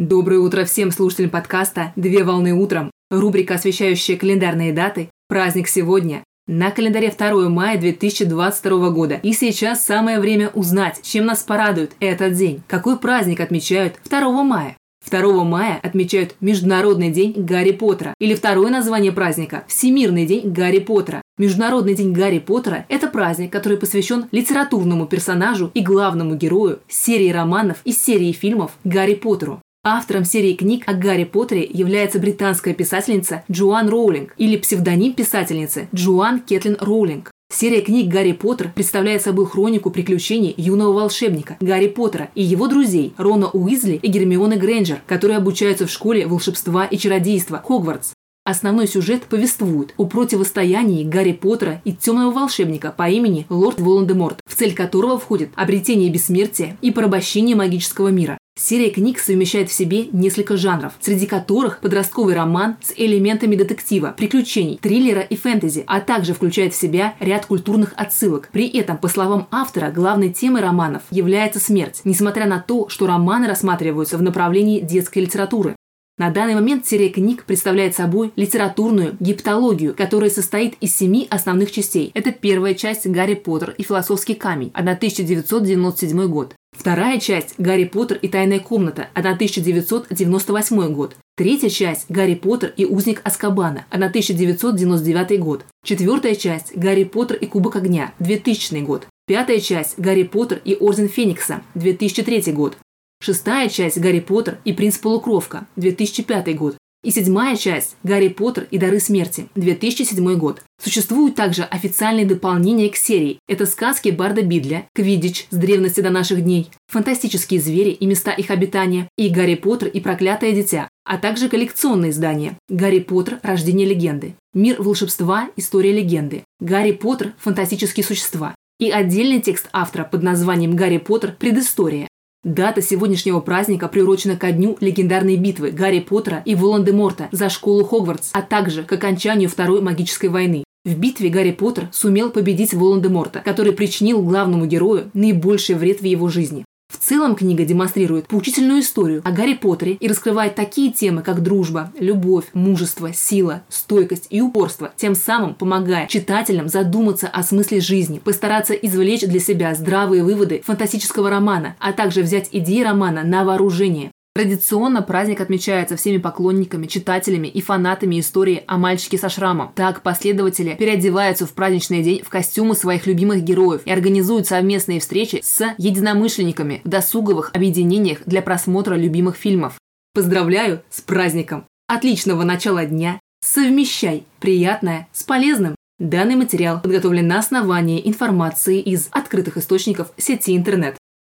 Доброе утро всем слушателям подкаста «Две волны утром». Рубрика, освещающая календарные даты. Праздник сегодня. На календаре 2 мая 2022 года. И сейчас самое время узнать, чем нас порадует этот день. Какой праздник отмечают 2 мая? 2 мая отмечают Международный день Гарри Поттера, или второе название праздника – Всемирный день Гарри Поттера. Международный день Гарри Поттера – это праздник, который посвящен литературному персонажу и главному герою серии романов и серии фильмов Гарри Поттеру. Автором серии книг о Гарри Поттере является британская писательница Джоан Роулинг или псевдоним писательницы Джоан Кетлин Роулинг. Серия книг «Гарри Поттер» представляет собой хронику приключений юного волшебника Гарри Поттера и его друзей Рона Уизли и Гермионы Грейнджер, которые обучаются в школе волшебства и чародейства Хогвартс. Основной сюжет повествует о противостоянии Гарри Поттера и темного волшебника по имени Лорд Волан-де-Морт, в цель которого входит обретение бессмертия и порабощение магического мира. Серия книг совмещает в себе несколько жанров, среди которых подростковый роман с элементами детектива, приключений, триллера и фэнтези, а также включает в себя ряд культурных отсылок. При этом, по словам автора, главной темой романов является смерть, несмотря на то, что романы рассматриваются в направлении детской литературы. На данный момент серия книг представляет собой литературную гиптологию, которая состоит из семи основных частей. Это первая часть «Гарри Поттер и философский камень» 1997 год. Вторая часть «Гарри Поттер и тайная комната» 1998 год. Третья часть «Гарри Поттер и узник Аскабана» 1999 год. Четвертая часть «Гарри Поттер и кубок огня» 2000 год. Пятая часть «Гарри Поттер и Орден Феникса» 2003 год. Шестая часть «Гарри Поттер и принц Полукровка» 2005 год. И седьмая часть «Гарри Поттер и дары смерти» 2007 год. Существуют также официальные дополнения к серии. Это сказки Барда Бидля, Квидич с древности до наших дней, фантастические звери и места их обитания, и Гарри Поттер и проклятое дитя, а также коллекционные издания «Гарри Поттер. Рождение легенды», «Мир волшебства. История легенды», «Гарри Поттер. Фантастические существа» и отдельный текст автора под названием «Гарри Поттер. Предыстория», Дата сегодняшнего праздника приурочена ко дню легендарной битвы Гарри Поттера и Волан-де-Морта за школу Хогвартс, а также к окончанию Второй магической войны. В битве Гарри Поттер сумел победить Волан-де-Морта, который причинил главному герою наибольший вред в его жизни. Целом книга демонстрирует поучительную историю о Гарри Поттере и раскрывает такие темы, как дружба, любовь, мужество, сила, стойкость и упорство, тем самым помогая читателям задуматься о смысле жизни, постараться извлечь для себя здравые выводы фантастического романа, а также взять идеи романа на вооружение. Традиционно праздник отмечается всеми поклонниками, читателями и фанатами истории о мальчике со шрамом. Так последователи переодеваются в праздничный день в костюмы своих любимых героев и организуют совместные встречи с единомышленниками в досуговых объединениях для просмотра любимых фильмов. Поздравляю с праздником! Отличного начала дня! Совмещай приятное с полезным! Данный материал подготовлен на основании информации из открытых источников сети интернет.